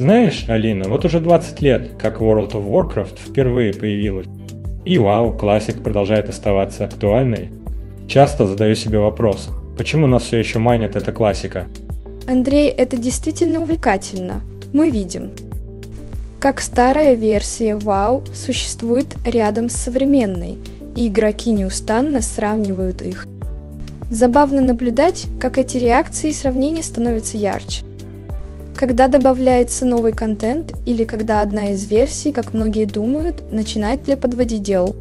Знаешь, Алина, вот уже 20 лет, как World of Warcraft впервые появилась. И вау, классик продолжает оставаться актуальной. Часто задаю себе вопрос, почему нас все еще майнит эта классика? Андрей, это действительно увлекательно. Мы видим, как старая версия WoW существует рядом с современной, и игроки неустанно сравнивают их. Забавно наблюдать, как эти реакции и сравнения становятся ярче. Когда добавляется новый контент или когда одна из версий, как многие думают, начинает для подводить дел.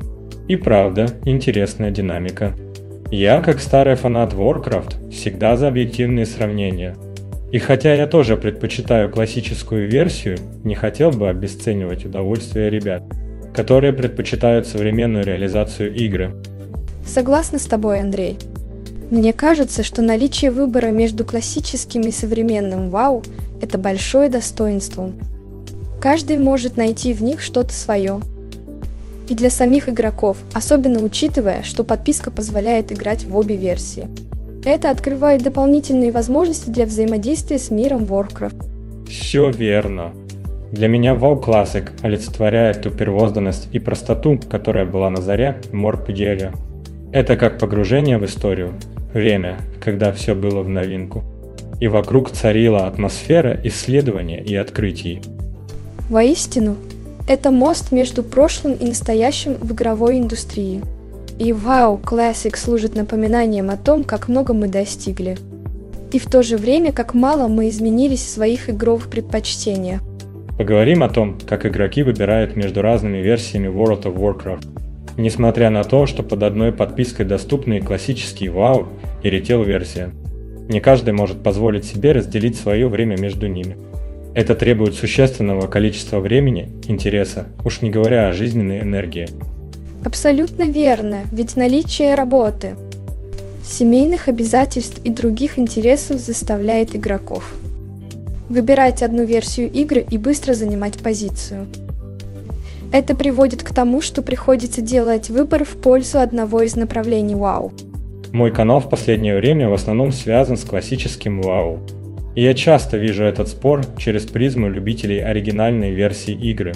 И правда, интересная динамика. Я, как старый фанат Warcraft, всегда за объективные сравнения. И хотя я тоже предпочитаю классическую версию, не хотел бы обесценивать удовольствие ребят, которые предпочитают современную реализацию игры. Согласна с тобой, Андрей. Мне кажется, что наличие выбора между классическим и современным вау – это большое достоинство. Каждый может найти в них что-то свое. И для самих игроков, особенно учитывая, что подписка позволяет играть в обе версии. Это открывает дополнительные возможности для взаимодействия с миром Warcraft. Все верно. Для меня WoW Classic олицетворяет ту первозданность и простоту, которая была на заре Морпеделия. Это как погружение в историю, время, когда все было в новинку. И вокруг царила атмосфера исследования и открытий. Воистину, это мост между прошлым и настоящим в игровой индустрии. И WoW Classic служит напоминанием о том, как много мы достигли. И в то же время, как мало мы изменились в своих игровых предпочтениях. Поговорим о том, как игроки выбирают между разными версиями World of Warcraft. Несмотря на то, что под одной подпиской доступны и классические WoW и Retail версия. Не каждый может позволить себе разделить свое время между ними. Это требует существенного количества времени, интереса, уж не говоря о жизненной энергии. Абсолютно верно, ведь наличие работы, семейных обязательств и других интересов заставляет игроков выбирать одну версию игры и быстро занимать позицию. Это приводит к тому, что приходится делать выбор в пользу одного из направлений WoW. Мой канал в последнее время в основном связан с классическим WoW. И я часто вижу этот спор через призму любителей оригинальной версии игры.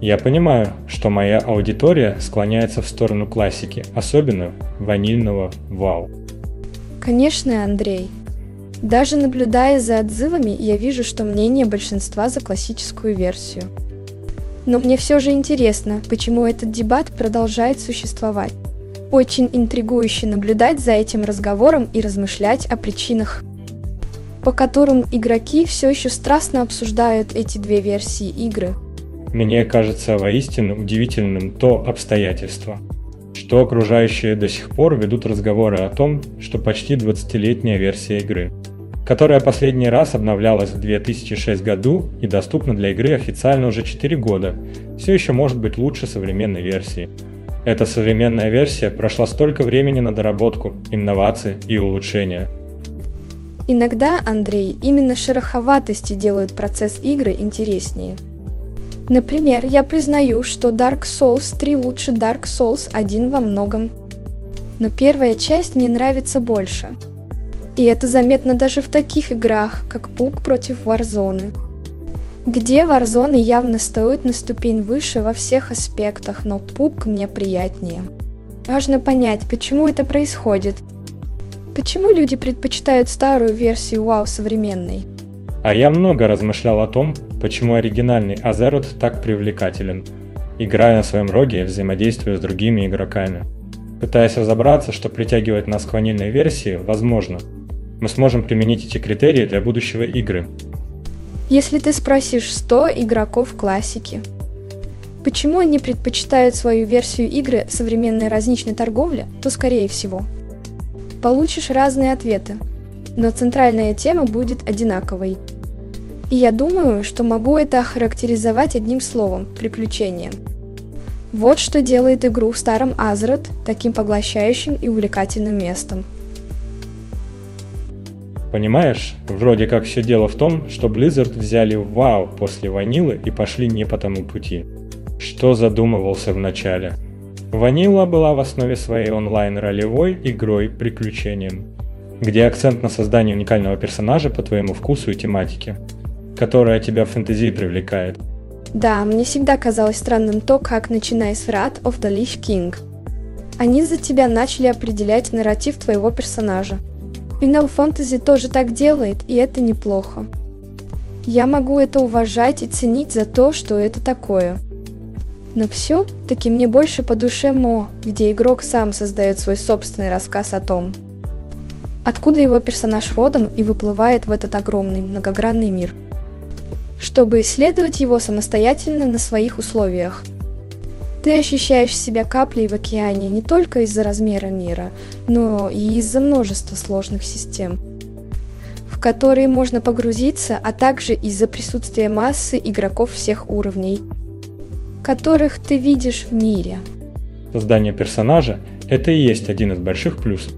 Я понимаю, что моя аудитория склоняется в сторону классики, особенно ванильного WoW. Конечно, Андрей. Даже наблюдая за отзывами, я вижу, что мнение большинства за классическую версию. Но мне все же интересно, почему этот дебат продолжает существовать. Очень интригующе наблюдать за этим разговором и размышлять о причинах, по которым игроки все еще страстно обсуждают эти две версии игры. Мне кажется воистину удивительным то обстоятельство, что окружающие до сих пор ведут разговоры о том, что почти 20-летняя версия игры, которая последний раз обновлялась в 2006 году и доступна для игры официально уже 4 года, все еще может быть лучше современной версии. Эта современная версия прошла столько времени на доработку, инновации и улучшения. Иногда, Андрей, именно шероховатости делают процесс игры интереснее. Например, я признаю, что Dark Souls 3 лучше Dark Souls 1 во многом. Но первая часть мне нравится больше. И это заметно даже в таких играх, как PUBG против Warzone где Warzone явно стоит на ступень выше во всех аспектах, но PUBG мне приятнее. Важно понять, почему это происходит. Почему люди предпочитают старую версию WoW современной? А я много размышлял о том, почему оригинальный Азерот так привлекателен. Играя на своем роге, взаимодействуя с другими игроками. Пытаясь разобраться, что притягивает нас к ванильной версии, возможно. Мы сможем применить эти критерии для будущего игры, если ты спросишь 100 игроков классики, почему они предпочитают свою версию игры современной розничной торговли, то скорее всего. Получишь разные ответы, но центральная тема будет одинаковой. И я думаю, что могу это охарактеризовать одним словом – приключением. Вот что делает игру в старом Азрот таким поглощающим и увлекательным местом. Понимаешь, вроде как все дело в том, что Blizzard взяли вау после ванилы и пошли не по тому пути. Что задумывался в начале? Ванила была в основе своей онлайн-ролевой игрой-приключением, где акцент на создании уникального персонажа по твоему вкусу и тематике, которая тебя в фэнтези привлекает. Да, мне всегда казалось странным то, как, начиная с Wrath of the Lich King, они за тебя начали определять нарратив твоего персонажа. Final Fantasy тоже так делает, и это неплохо. Я могу это уважать и ценить за то, что это такое. Но все-таки мне больше по душе Мо, где игрок сам создает свой собственный рассказ о том, откуда его персонаж родом и выплывает в этот огромный многогранный мир, чтобы исследовать его самостоятельно на своих условиях. Ты ощущаешь себя каплей в океане не только из-за размера мира, но и из-за множества сложных систем, в которые можно погрузиться, а также из-за присутствия массы игроков всех уровней – которых ты видишь в мире. Создание персонажа – это и есть один из больших плюсов.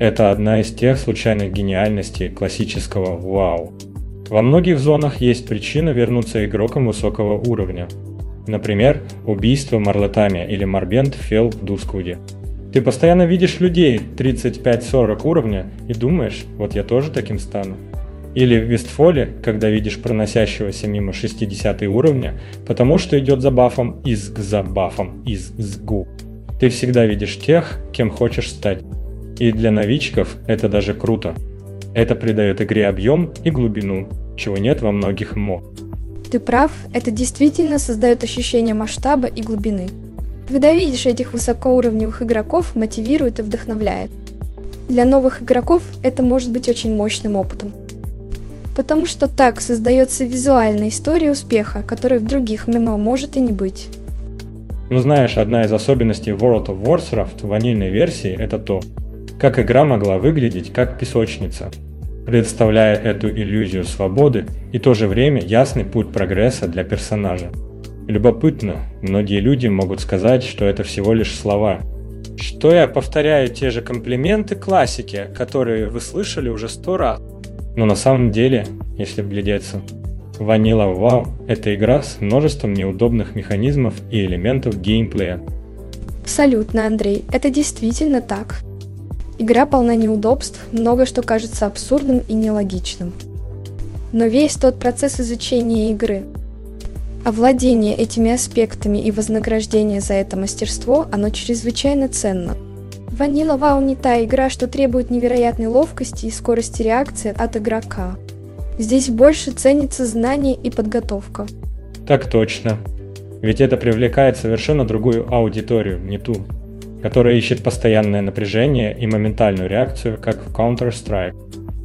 Это одна из тех случайных гениальностей классического «Вау». Во многих зонах есть причина вернуться игрокам высокого уровня. Например, убийство Марлетами или Марбент Фел в Дускуде. Ты постоянно видишь людей 35-40 уровня и думаешь, вот я тоже таким стану. Или в Вестфоле, когда видишь проносящегося мимо 60 уровня, потому что идет за бафом из к за бафом из сгу. Ты всегда видишь тех, кем хочешь стать. И для новичков это даже круто. Это придает игре объем и глубину, чего нет во многих мо. Ты прав, это действительно создает ощущение масштаба и глубины. Когда видишь этих высокоуровневых игроков, мотивирует и вдохновляет. Для новых игроков это может быть очень мощным опытом потому что так создается визуальная история успеха, которой в других ММО может и не быть. Ну знаешь, одна из особенностей World of Warcraft в ванильной версии это то, как игра могла выглядеть как песочница, представляя эту иллюзию свободы и в то же время ясный путь прогресса для персонажа. Любопытно, многие люди могут сказать, что это всего лишь слова, что я повторяю те же комплименты классики, которые вы слышали уже сто раз. Но на самом деле, если вглядеться, Vanilla WoW – это игра с множеством неудобных механизмов и элементов геймплея. Абсолютно, Андрей, это действительно так. Игра полна неудобств, много что кажется абсурдным и нелогичным. Но весь тот процесс изучения игры, овладение этими аспектами и вознаграждение за это мастерство, оно чрезвычайно ценно – Vanilla WoW не та игра, что требует невероятной ловкости и скорости реакции от игрока. Здесь больше ценится знание и подготовка. Так точно. Ведь это привлекает совершенно другую аудиторию, не ту, которая ищет постоянное напряжение и моментальную реакцию, как в Counter-Strike.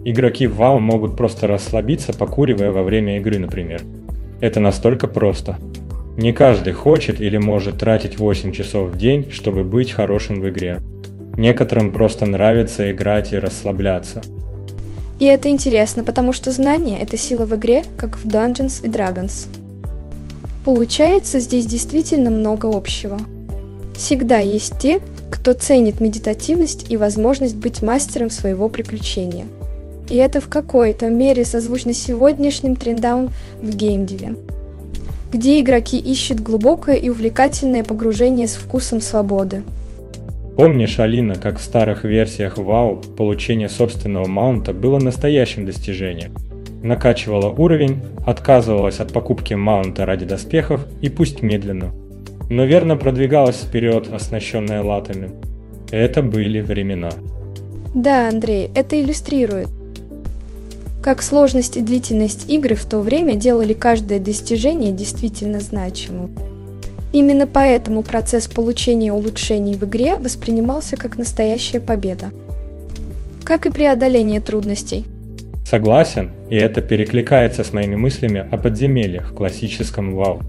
Игроки в WoW могут просто расслабиться, покуривая во время игры, например. Это настолько просто. Не каждый хочет или может тратить 8 часов в день, чтобы быть хорошим в игре. Некоторым просто нравится играть и расслабляться. И это интересно, потому что знание – это сила в игре, как в Dungeons и Dragons. Получается, здесь действительно много общего. Всегда есть те, кто ценит медитативность и возможность быть мастером своего приключения. И это в какой-то мере созвучно сегодняшним трендам в геймдеве, где игроки ищут глубокое и увлекательное погружение с вкусом свободы – Помнишь, Алина, как в старых версиях WoW получение собственного маунта было настоящим достижением? Накачивала уровень, отказывалась от покупки маунта ради доспехов и пусть медленно, но верно продвигалась вперед, оснащенная латами. Это были времена. Да, Андрей, это иллюстрирует, как сложность и длительность игры в то время делали каждое достижение действительно значимым. Именно поэтому процесс получения улучшений в игре воспринимался как настоящая победа. Как и преодоление трудностей. Согласен, и это перекликается с моими мыслями о подземельях в классическом WoW.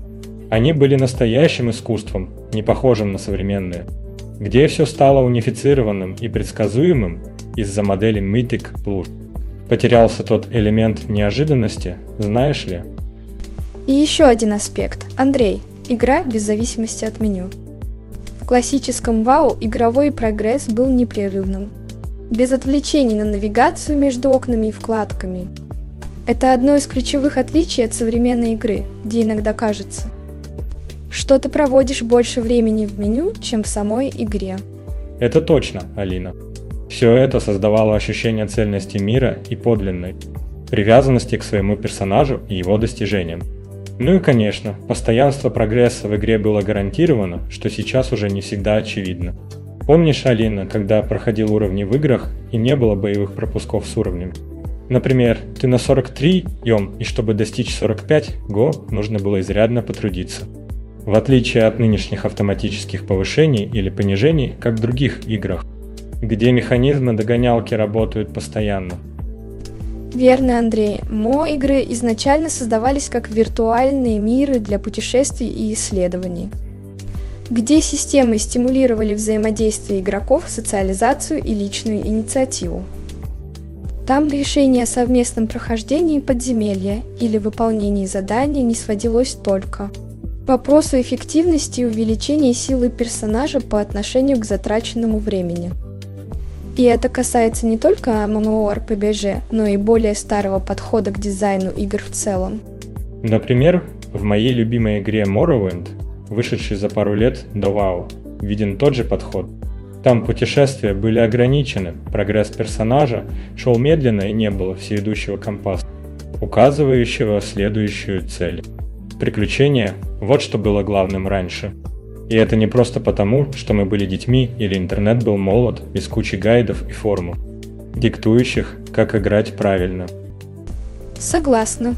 Они были настоящим искусством, не похожим на современные, где все стало унифицированным и предсказуемым из-за модели Mythic Plus. Потерялся тот элемент неожиданности, знаешь ли? И еще один аспект. Андрей, игра без зависимости от меню. В классическом вау игровой прогресс был непрерывным. Без отвлечений на навигацию между окнами и вкладками. Это одно из ключевых отличий от современной игры, где иногда кажется, что ты проводишь больше времени в меню, чем в самой игре. Это точно, Алина. Все это создавало ощущение цельности мира и подлинной, привязанности к своему персонажу и его достижениям. Ну и конечно, постоянство прогресса в игре было гарантировано, что сейчас уже не всегда очевидно. Помнишь, Алина, когда проходил уровни в играх и не было боевых пропусков с уровнем? Например, ты на 43 ем, и чтобы достичь 45 го, нужно было изрядно потрудиться. В отличие от нынешних автоматических повышений или понижений, как в других играх, где механизмы догонялки работают постоянно. Верно, Андрей. МО-игры изначально создавались как виртуальные миры для путешествий и исследований, где системы стимулировали взаимодействие игроков, социализацию и личную инициативу. Там решение о совместном прохождении подземелья или выполнении задания не сводилось только вопросу эффективности и увеличения силы персонажа по отношению к затраченному времени – и это касается не только MMORPG, но и более старого подхода к дизайну игр в целом. Например, в моей любимой игре Morrowind, вышедшей за пару лет до WoW, виден тот же подход. Там путешествия были ограничены, прогресс персонажа шел медленно и не было всеидущего компаса, указывающего следующую цель. Приключения – вот что было главным раньше – и это не просто потому, что мы были детьми или интернет был молод, без кучи гайдов и формул, диктующих, как играть правильно. Согласна.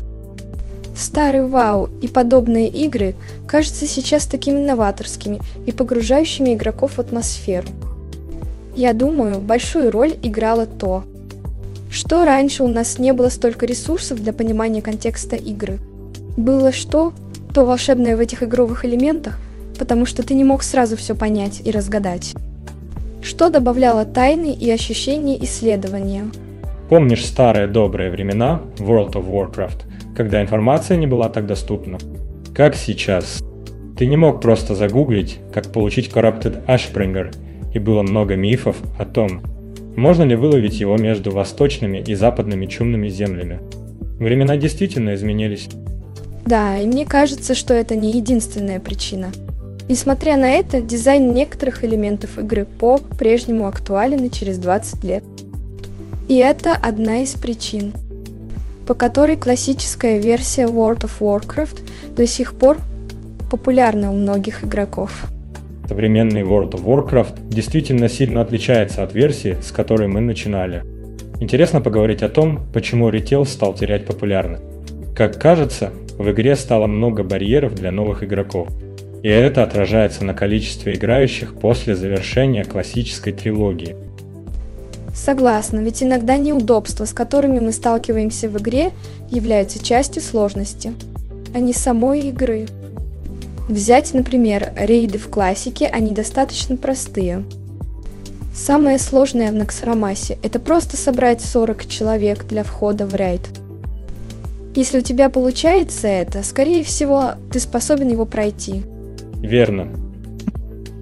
Старый Вау и подобные игры кажутся сейчас такими новаторскими и погружающими игроков в атмосферу. Я думаю, большую роль играло то, что раньше у нас не было столько ресурсов для понимания контекста игры. Было что, то волшебное в этих игровых элементах, потому что ты не мог сразу все понять и разгадать. Что добавляло тайны и ощущение исследования. Помнишь старые добрые времена World of Warcraft, когда информация не была так доступна? Как сейчас? Ты не мог просто загуглить, как получить Corrupted Ashbringer, и было много мифов о том, можно ли выловить его между восточными и западными чумными землями. Времена действительно изменились. Да, и мне кажется, что это не единственная причина. Несмотря на это, дизайн некоторых элементов игры по-прежнему актуален через 20 лет. И это одна из причин, по которой классическая версия World of Warcraft до сих пор популярна у многих игроков. Современный World of Warcraft действительно сильно отличается от версии, с которой мы начинали. Интересно поговорить о том, почему ритейл стал терять популярность. Как кажется, в игре стало много барьеров для новых игроков – и это отражается на количестве играющих после завершения классической трилогии. Согласна, ведь иногда неудобства, с которыми мы сталкиваемся в игре, являются частью сложности, а не самой игры. Взять, например, рейды в классике, они достаточно простые. Самое сложное в Наксарамасе – это просто собрать 40 человек для входа в рейд. Если у тебя получается это, скорее всего, ты способен его пройти – Верно.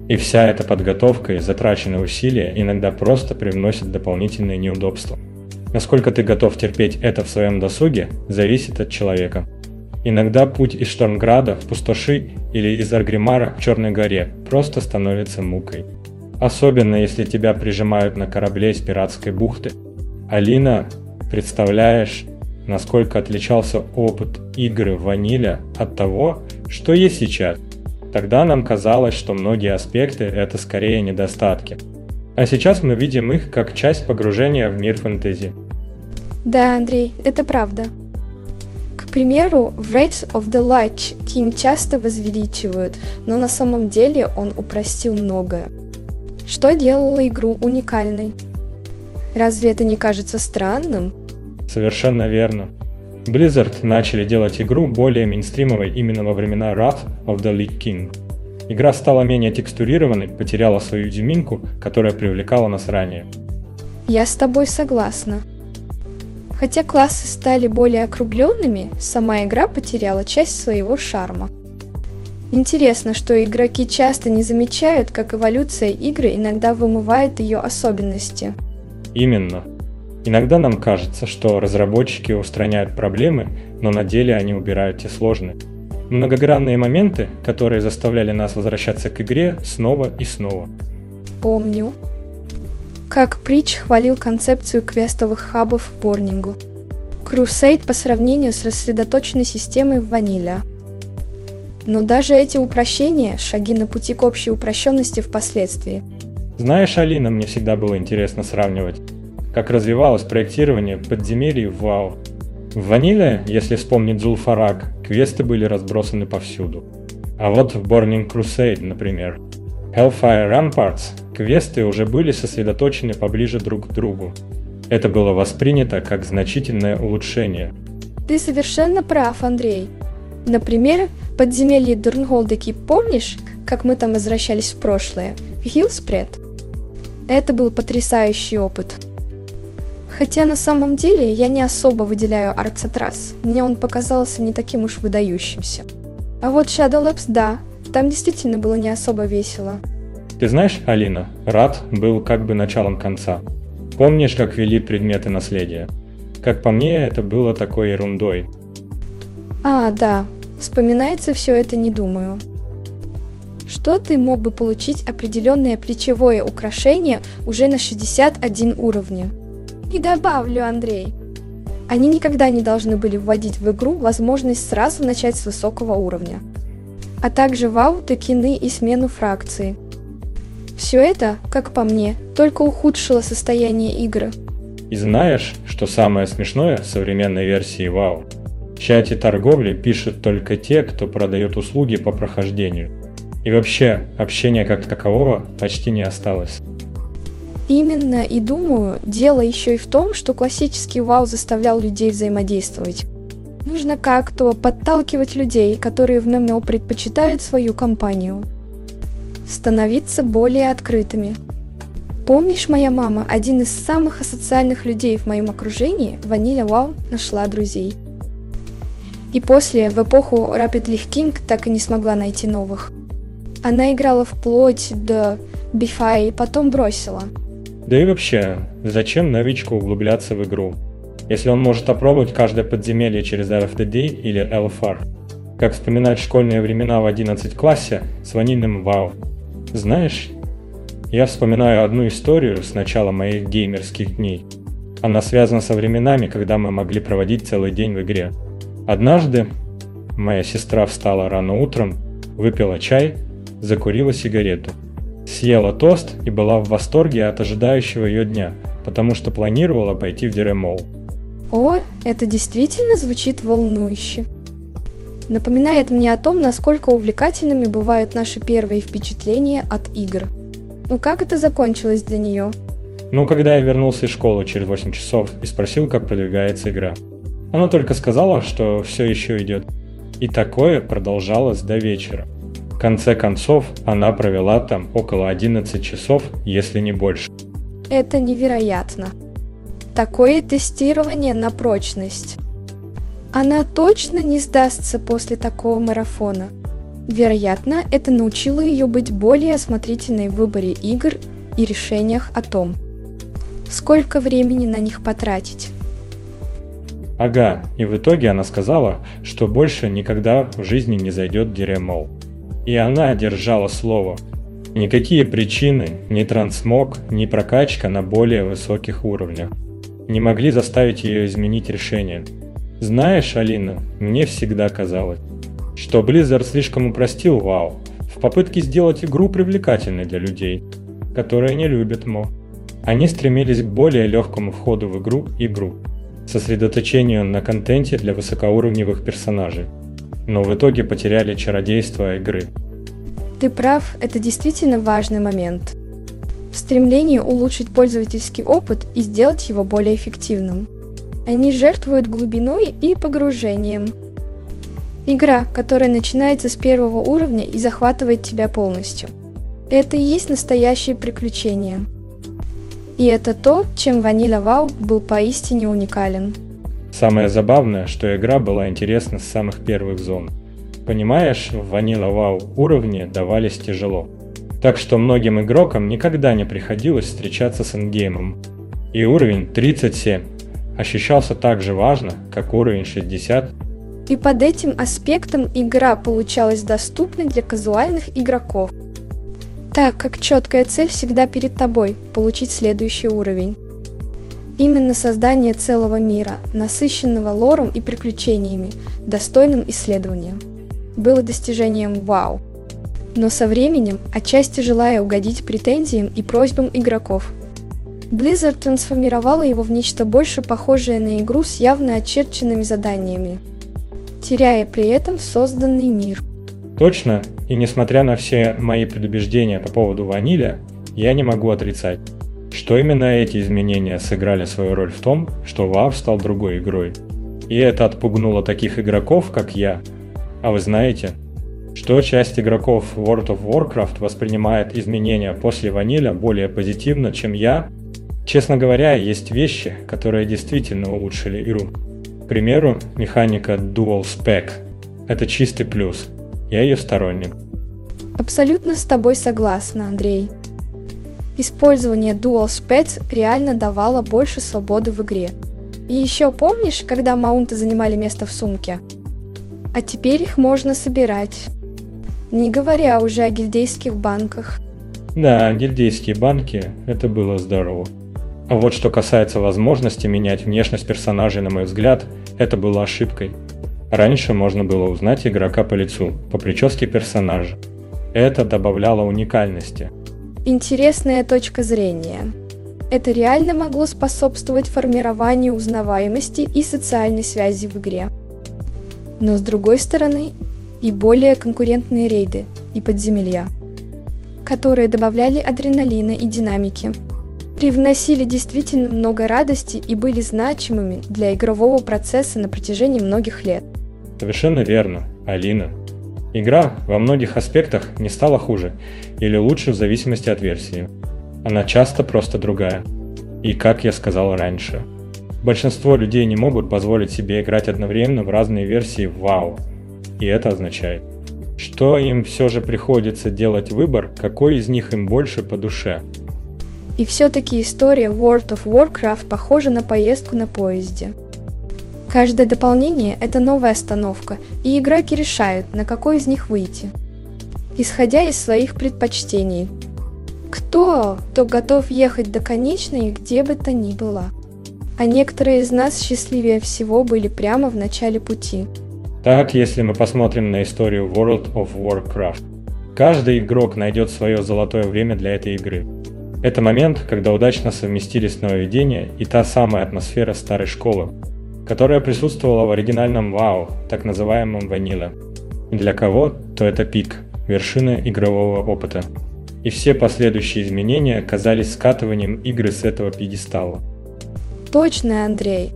И вся эта подготовка и затраченные усилия иногда просто привносят дополнительные неудобства. Насколько ты готов терпеть это в своем досуге, зависит от человека. Иногда путь из Штормграда в Пустоши или из Аргримара к Черной горе просто становится мукой. Особенно если тебя прижимают на корабле из пиратской бухты. Алина, представляешь, насколько отличался опыт игры ваниля от того, что есть сейчас – Тогда нам казалось, что многие аспекты – это скорее недостатки. А сейчас мы видим их как часть погружения в мир фэнтези. Да, Андрей, это правда. К примеру, в Rates of the Light King часто возвеличивают, но на самом деле он упростил многое. Что делало игру уникальной? Разве это не кажется странным? Совершенно верно. Blizzard начали делать игру более мейнстримовой именно во времена Wrath of the Lich King. Игра стала менее текстурированной, потеряла свою изюминку, которая привлекала нас ранее. Я с тобой согласна. Хотя классы стали более округленными, сама игра потеряла часть своего шарма. Интересно, что игроки часто не замечают, как эволюция игры иногда вымывает ее особенности. Именно. Иногда нам кажется, что разработчики устраняют проблемы, но на деле они убирают те сложные. Многогранные моменты, которые заставляли нас возвращаться к игре снова и снова. Помню, как Притч хвалил концепцию квестовых хабов в Борнингу. Crusade по сравнению с рассредоточенной системой в Ванилия. Но даже эти упрощения – шаги на пути к общей упрощенности впоследствии. Знаешь, Алина, мне всегда было интересно сравнивать, как развивалось проектирование подземелий в WoW. В Ваниле, если вспомнить Зулфарак, квесты были разбросаны повсюду. А вот в Burning Crusade, например, Hellfire Ramparts квесты уже были сосредоточены поближе друг к другу. Это было воспринято как значительное улучшение. Ты совершенно прав, Андрей. Например, подземелье Дурнголдеки помнишь, как мы там возвращались в прошлое? В Хиллспред? Это был потрясающий опыт. Хотя на самом деле я не особо выделяю Арксатрас. Мне он показался не таким уж выдающимся. А вот Shadow Labs, да, там действительно было не особо весело. Ты знаешь, Алина, Рад был как бы началом конца. Помнишь, как вели предметы наследия? Как по мне, это было такой ерундой. А, да, вспоминается все это не думаю. Что ты мог бы получить определенное плечевое украшение уже на 61 уровне? И добавлю, Андрей, они никогда не должны были вводить в игру возможность сразу начать с высокого уровня, а также вау, токены и смену фракции – все это, как по мне, только ухудшило состояние игры. И знаешь, что самое смешное в современной версии WoW? В чате торговли пишут только те, кто продает услуги по прохождению. И вообще, общения как такового почти не осталось. Именно, и думаю, дело еще и в том, что классический WoW заставлял людей взаимодействовать. Нужно как-то подталкивать людей, которые в ММО предпочитают свою компанию становиться более открытыми. Помнишь, моя мама, один из самых асоциальных людей в моем окружении, Ваниля Вау, нашла друзей. И после, в эпоху Rapidly King, так и не смогла найти новых. Она играла вплоть до Бифа и потом бросила. Да и вообще, зачем новичку углубляться в игру? Если он может опробовать каждое подземелье через RFDD или LFR. Как вспоминать школьные времена в 11 классе с ванильным вау. Знаешь, я вспоминаю одну историю с начала моих геймерских дней. Она связана со временами, когда мы могли проводить целый день в игре. Однажды моя сестра встала рано утром, выпила чай, закурила сигарету, съела тост и была в восторге от ожидающего ее дня, потому что планировала пойти в Деремол. О, это действительно звучит волнующе напоминает мне о том, насколько увлекательными бывают наши первые впечатления от игр. Ну как это закончилось для нее? Ну, когда я вернулся из школы через 8 часов и спросил, как продвигается игра. Она только сказала, что все еще идет. И такое продолжалось до вечера. В конце концов, она провела там около 11 часов, если не больше. Это невероятно. Такое тестирование на прочность. Она точно не сдастся после такого марафона. Вероятно, это научило ее быть более осмотрительной в выборе игр и решениях о том, сколько времени на них потратить. Ага, и в итоге она сказала, что больше никогда в жизни не зайдет Диремол. И она держала слово. Никакие причины, ни трансмог, ни прокачка на более высоких уровнях не могли заставить ее изменить решение. Знаешь, Алина, мне всегда казалось, что Blizzard слишком упростил WoW в попытке сделать игру привлекательной для людей, которые не любят мо. Они стремились к более легкому входу в игру игру, сосредоточению на контенте для высокоуровневых персонажей, но в итоге потеряли чародейство игры. Ты прав, это действительно важный момент. В стремлении улучшить пользовательский опыт и сделать его более эффективным – они жертвуют глубиной и погружением. Игра, которая начинается с первого уровня и захватывает тебя полностью. Это и есть настоящее приключение. И это то, чем Vanilla WoW был поистине уникален. Самое забавное, что игра была интересна с самых первых зон. Понимаешь, в Vanilla WoW уровни давались тяжело. Так что многим игрокам никогда не приходилось встречаться с эндгеймом. И уровень 37 ощущался так же важно, как уровень 60. И под этим аспектом игра получалась доступной для казуальных игроков, так как четкая цель всегда перед тобой – получить следующий уровень. Именно создание целого мира, насыщенного лором и приключениями, достойным исследования, было достижением вау. Но со временем, отчасти желая угодить претензиям и просьбам игроков, Blizzard трансформировала его в нечто больше похожее на игру с явно очерченными заданиями, теряя при этом созданный мир. Точно, и несмотря на все мои предубеждения по поводу ваниля, я не могу отрицать, что именно эти изменения сыграли свою роль в том, что WoW стал другой игрой. И это отпугнуло таких игроков, как я. А вы знаете, что часть игроков World of Warcraft воспринимает изменения после ваниля более позитивно, чем я? Честно говоря, есть вещи, которые действительно улучшили игру. К примеру, механика Dual Spec. Это чистый плюс. Я ее сторонник. Абсолютно с тобой согласна, Андрей. Использование Dual Spec реально давало больше свободы в игре. И еще помнишь, когда маунты занимали место в сумке? А теперь их можно собирать. Не говоря уже о гильдейских банках. Да, гильдейские банки, это было здорово. А вот что касается возможности менять внешность персонажей, на мой взгляд, это было ошибкой. Раньше можно было узнать игрока по лицу, по прическе персонажа. Это добавляло уникальности. Интересная точка зрения. Это реально могло способствовать формированию узнаваемости и социальной связи в игре. Но с другой стороны, и более конкурентные рейды и подземелья, которые добавляли адреналина и динамики, привносили действительно много радости и были значимыми для игрового процесса на протяжении многих лет. Совершенно верно, Алина. Игра во многих аспектах не стала хуже или лучше в зависимости от версии. Она часто просто другая. И как я сказал раньше, большинство людей не могут позволить себе играть одновременно в разные версии вау. И это означает, что им все же приходится делать выбор, какой из них им больше по душе. И все-таки история World of Warcraft похожа на поездку на поезде. Каждое дополнение – это новая остановка, и игроки решают, на какой из них выйти, исходя из своих предпочтений. Кто, кто готов ехать до конечной, где бы то ни было. А некоторые из нас счастливее всего были прямо в начале пути. Так, если мы посмотрим на историю World of Warcraft. Каждый игрок найдет свое золотое время для этой игры. Это момент, когда удачно совместились нововведения и та самая атмосфера старой школы, которая присутствовала в оригинальном WoW, так называемом. И для кого, то это пик, вершина игрового опыта. И все последующие изменения казались скатыванием игры с этого пьедестала. Точно, Андрей.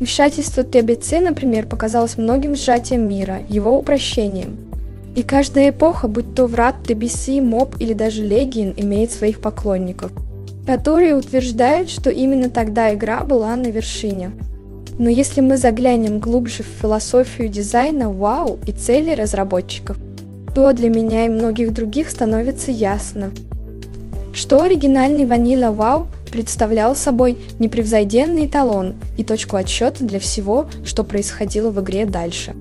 Вмешательство ТБЦ, например, показалось многим сжатием мира, его упрощением. И каждая эпоха, будь то Врат, TBC, МОБ или даже Легион, имеет своих поклонников, которые утверждают, что именно тогда игра была на вершине. Но если мы заглянем глубже в философию дизайна, вау и цели разработчиков, то для меня и многих других становится ясно, что оригинальный Vanilla WoW представлял собой непревзойденный эталон и точку отсчета для всего, что происходило в игре дальше.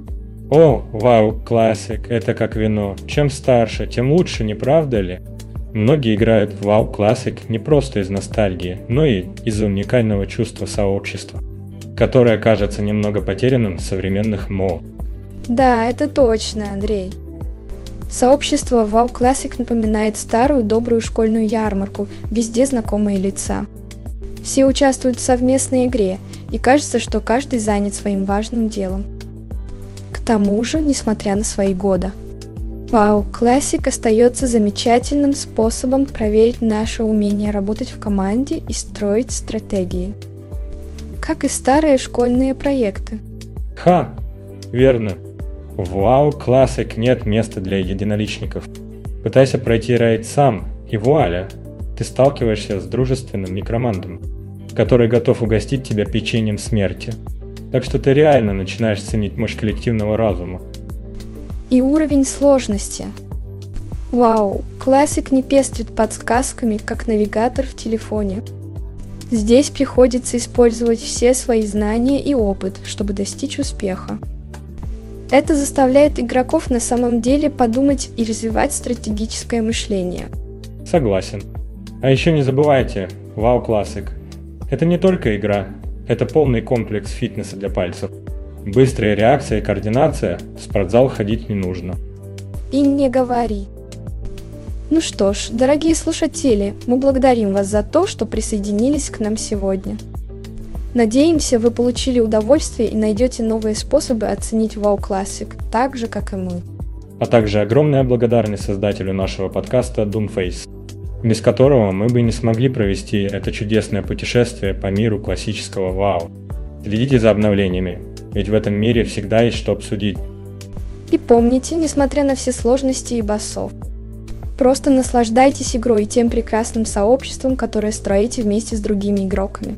О, вау, классик, это как вино. Чем старше, тем лучше, не правда ли? Многие играют в WoW Classic не просто из ностальгии, но и из уникального чувства сообщества которое кажется немного потерянным в современных МО. Да, это точно, Андрей. Сообщество WoW Classic напоминает старую добрую школьную ярмарку, везде знакомые лица. Все участвуют в совместной игре, и кажется, что каждый занят своим важным делом. К тому же, несмотря на свои годы, WoW Classic остается замечательным способом проверить наше умение работать в команде и строить стратегии как и старые школьные проекты. Ха, верно. В WoW Classic нет места для единоличников. Пытайся пройти рейд сам, и вуаля, ты сталкиваешься с дружественным некромантом, который готов угостить тебя печеньем смерти. Так что ты реально начинаешь ценить мощь коллективного разума. И уровень сложности. Вау, классик не пестрит подсказками, как навигатор в телефоне. Здесь приходится использовать все свои знания и опыт, чтобы достичь успеха. Это заставляет игроков на самом деле подумать и развивать стратегическое мышление. Согласен. А еще не забывайте, Вау Classic. Это не только игра, это полный комплекс фитнеса для пальцев. Быстрая реакция и координация, в спортзал ходить не нужно. И не говори. Ну что ж, дорогие слушатели, мы благодарим вас за то, что присоединились к нам сегодня. Надеемся, вы получили удовольствие и найдете новые способы оценить WoW Classic, так же, как и мы. А также огромная благодарность создателю нашего подкаста Doomface, без которого мы бы не смогли провести это чудесное путешествие по миру классического WoW. Следите за обновлениями, ведь в этом мире всегда есть что обсудить. И помните, несмотря на все сложности и басов, просто наслаждайтесь игрой и тем прекрасным сообществом, которое строите вместе с другими игроками.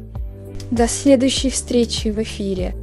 До следующей встречи в эфире.